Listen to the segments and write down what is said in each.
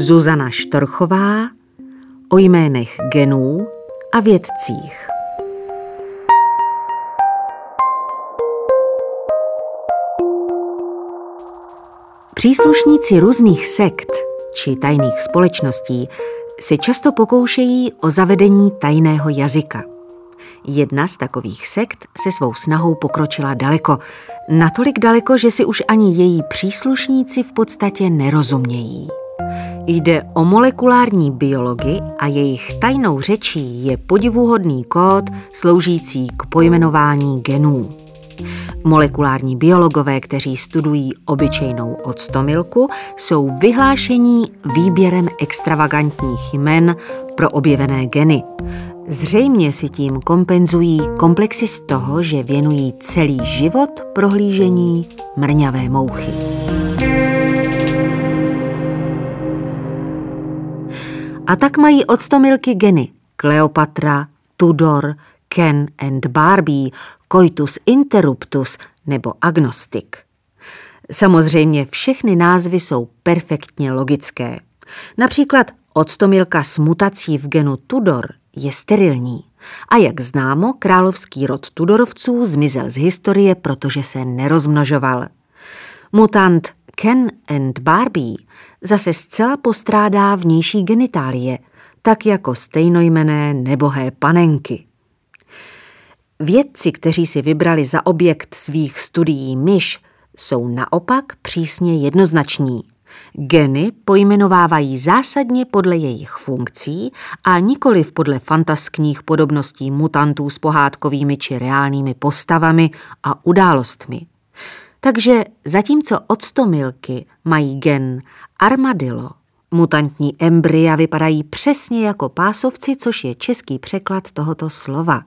Zuzana Štorchová o jménech genů a vědcích. Příslušníci různých sekt či tajných společností se často pokoušejí o zavedení tajného jazyka. Jedna z takových sekt se svou snahou pokročila daleko, natolik daleko, že si už ani její příslušníci v podstatě nerozumějí. Jde o molekulární biologii a jejich tajnou řečí je podivuhodný kód sloužící k pojmenování genů. Molekulární biologové, kteří studují obyčejnou octomilku, jsou vyhlášení výběrem extravagantních jmen pro objevené geny. Zřejmě si tím kompenzují komplexy z toho, že věnují celý život prohlížení mrňavé mouchy. A tak mají octomilky geny Kleopatra, Tudor, Ken and Barbie, coitus interruptus nebo agnostik. Samozřejmě všechny názvy jsou perfektně logické. Například octomilka s mutací v genu Tudor je sterilní. A jak známo, královský rod Tudorovců zmizel z historie, protože se nerozmnožoval. Mutant Ken and Barbie zase zcela postrádá vnější genitálie, tak jako stejnojmené nebohé panenky. Vědci, kteří si vybrali za objekt svých studií myš, jsou naopak přísně jednoznační. Geny pojmenovávají zásadně podle jejich funkcí a nikoliv podle fantaskních podobností mutantů s pohádkovými či reálnými postavami a událostmi. Takže zatímco octomilky mají gen armadillo, mutantní embrya vypadají přesně jako pásovci, což je český překlad tohoto slova.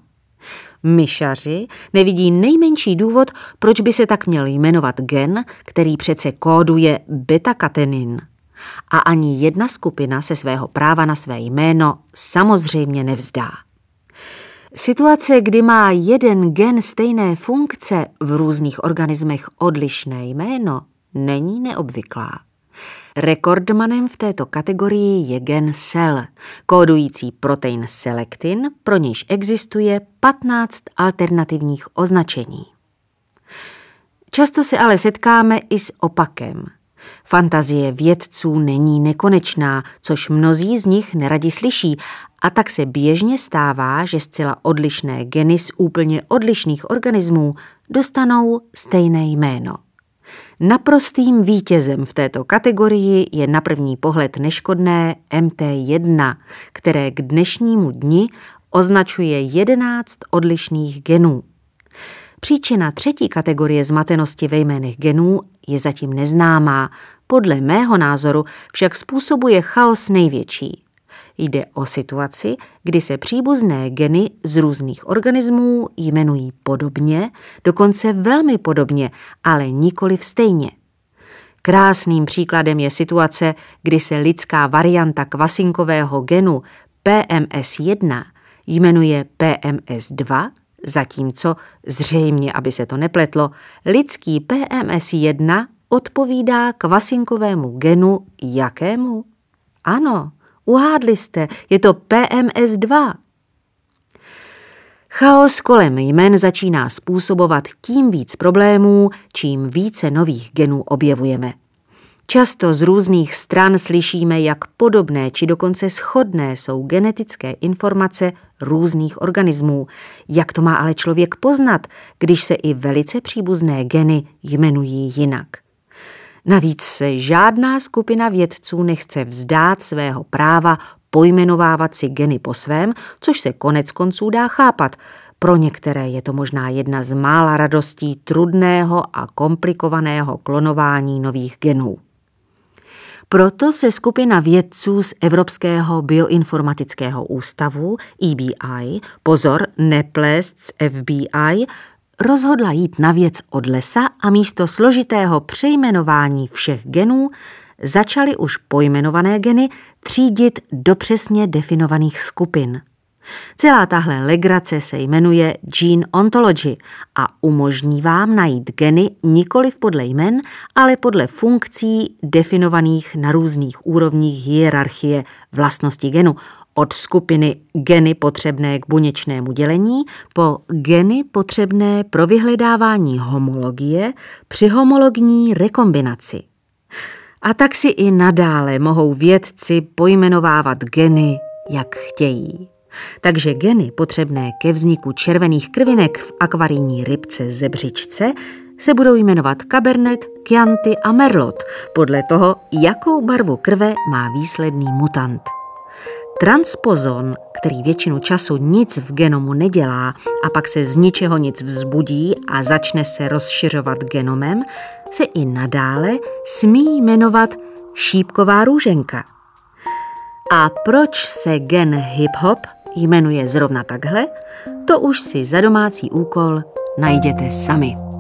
Myšaři nevidí nejmenší důvod, proč by se tak měl jmenovat gen, který přece kóduje beta-katenin. A ani jedna skupina se svého práva na své jméno samozřejmě nevzdá. Situace, kdy má jeden gen stejné funkce v různých organismech odlišné jméno, není neobvyklá. Rekordmanem v této kategorii je gen SEL, kódující protein selektin, pro nějž existuje 15 alternativních označení. Často se ale setkáme i s opakem. Fantazie vědců není nekonečná, což mnozí z nich neradi slyší, a tak se běžně stává, že zcela odlišné geny z úplně odlišných organismů dostanou stejné jméno. Naprostým vítězem v této kategorii je na první pohled neškodné MT1, které k dnešnímu dni označuje 11 odlišných genů. Příčina třetí kategorie zmatenosti ve jménech genů je zatím neznámá, podle mého názoru však způsobuje chaos největší. Jde o situaci, kdy se příbuzné geny z různých organismů jmenují podobně, dokonce velmi podobně, ale nikoli stejně. Krásným příkladem je situace, kdy se lidská varianta kvasinkového genu PMS1 jmenuje PMS2, zatímco, zřejmě, aby se to nepletlo, lidský PMS1 odpovídá kvasinkovému genu jakému? Ano, Uhádli jste, je to PMS2. Chaos kolem jmen začíná způsobovat tím víc problémů, čím více nových genů objevujeme. Často z různých stran slyšíme, jak podobné či dokonce shodné jsou genetické informace různých organismů. Jak to má ale člověk poznat, když se i velice příbuzné geny jmenují jinak? Navíc se žádná skupina vědců nechce vzdát svého práva pojmenovávat si geny po svém, což se konec konců dá chápat. Pro některé je to možná jedna z mála radostí trudného a komplikovaného klonování nových genů. Proto se skupina vědců z Evropského bioinformatického ústavu EBI, pozor, neplést z FBI, rozhodla jít na věc od lesa a místo složitého přejmenování všech genů začaly už pojmenované geny třídit do přesně definovaných skupin. Celá tahle legrace se jmenuje Gene Ontology a umožní vám najít geny nikoliv podle jmen, ale podle funkcí definovaných na různých úrovních hierarchie vlastnosti genu, od skupiny geny potřebné k buněčnému dělení po geny potřebné pro vyhledávání homologie při homologní rekombinaci. A tak si i nadále mohou vědci pojmenovávat geny, jak chtějí. Takže geny potřebné ke vzniku červených krvinek v akvarijní rybce zebřičce se budou jmenovat Cabernet, Chianti a Merlot podle toho, jakou barvu krve má výsledný mutant. Transpozon, který většinu času nic v genomu nedělá a pak se z ničeho nic vzbudí a začne se rozšiřovat genomem, se i nadále smí jmenovat šípková růženka. A proč se gen hip-hop jmenuje zrovna takhle, to už si za domácí úkol najděte sami.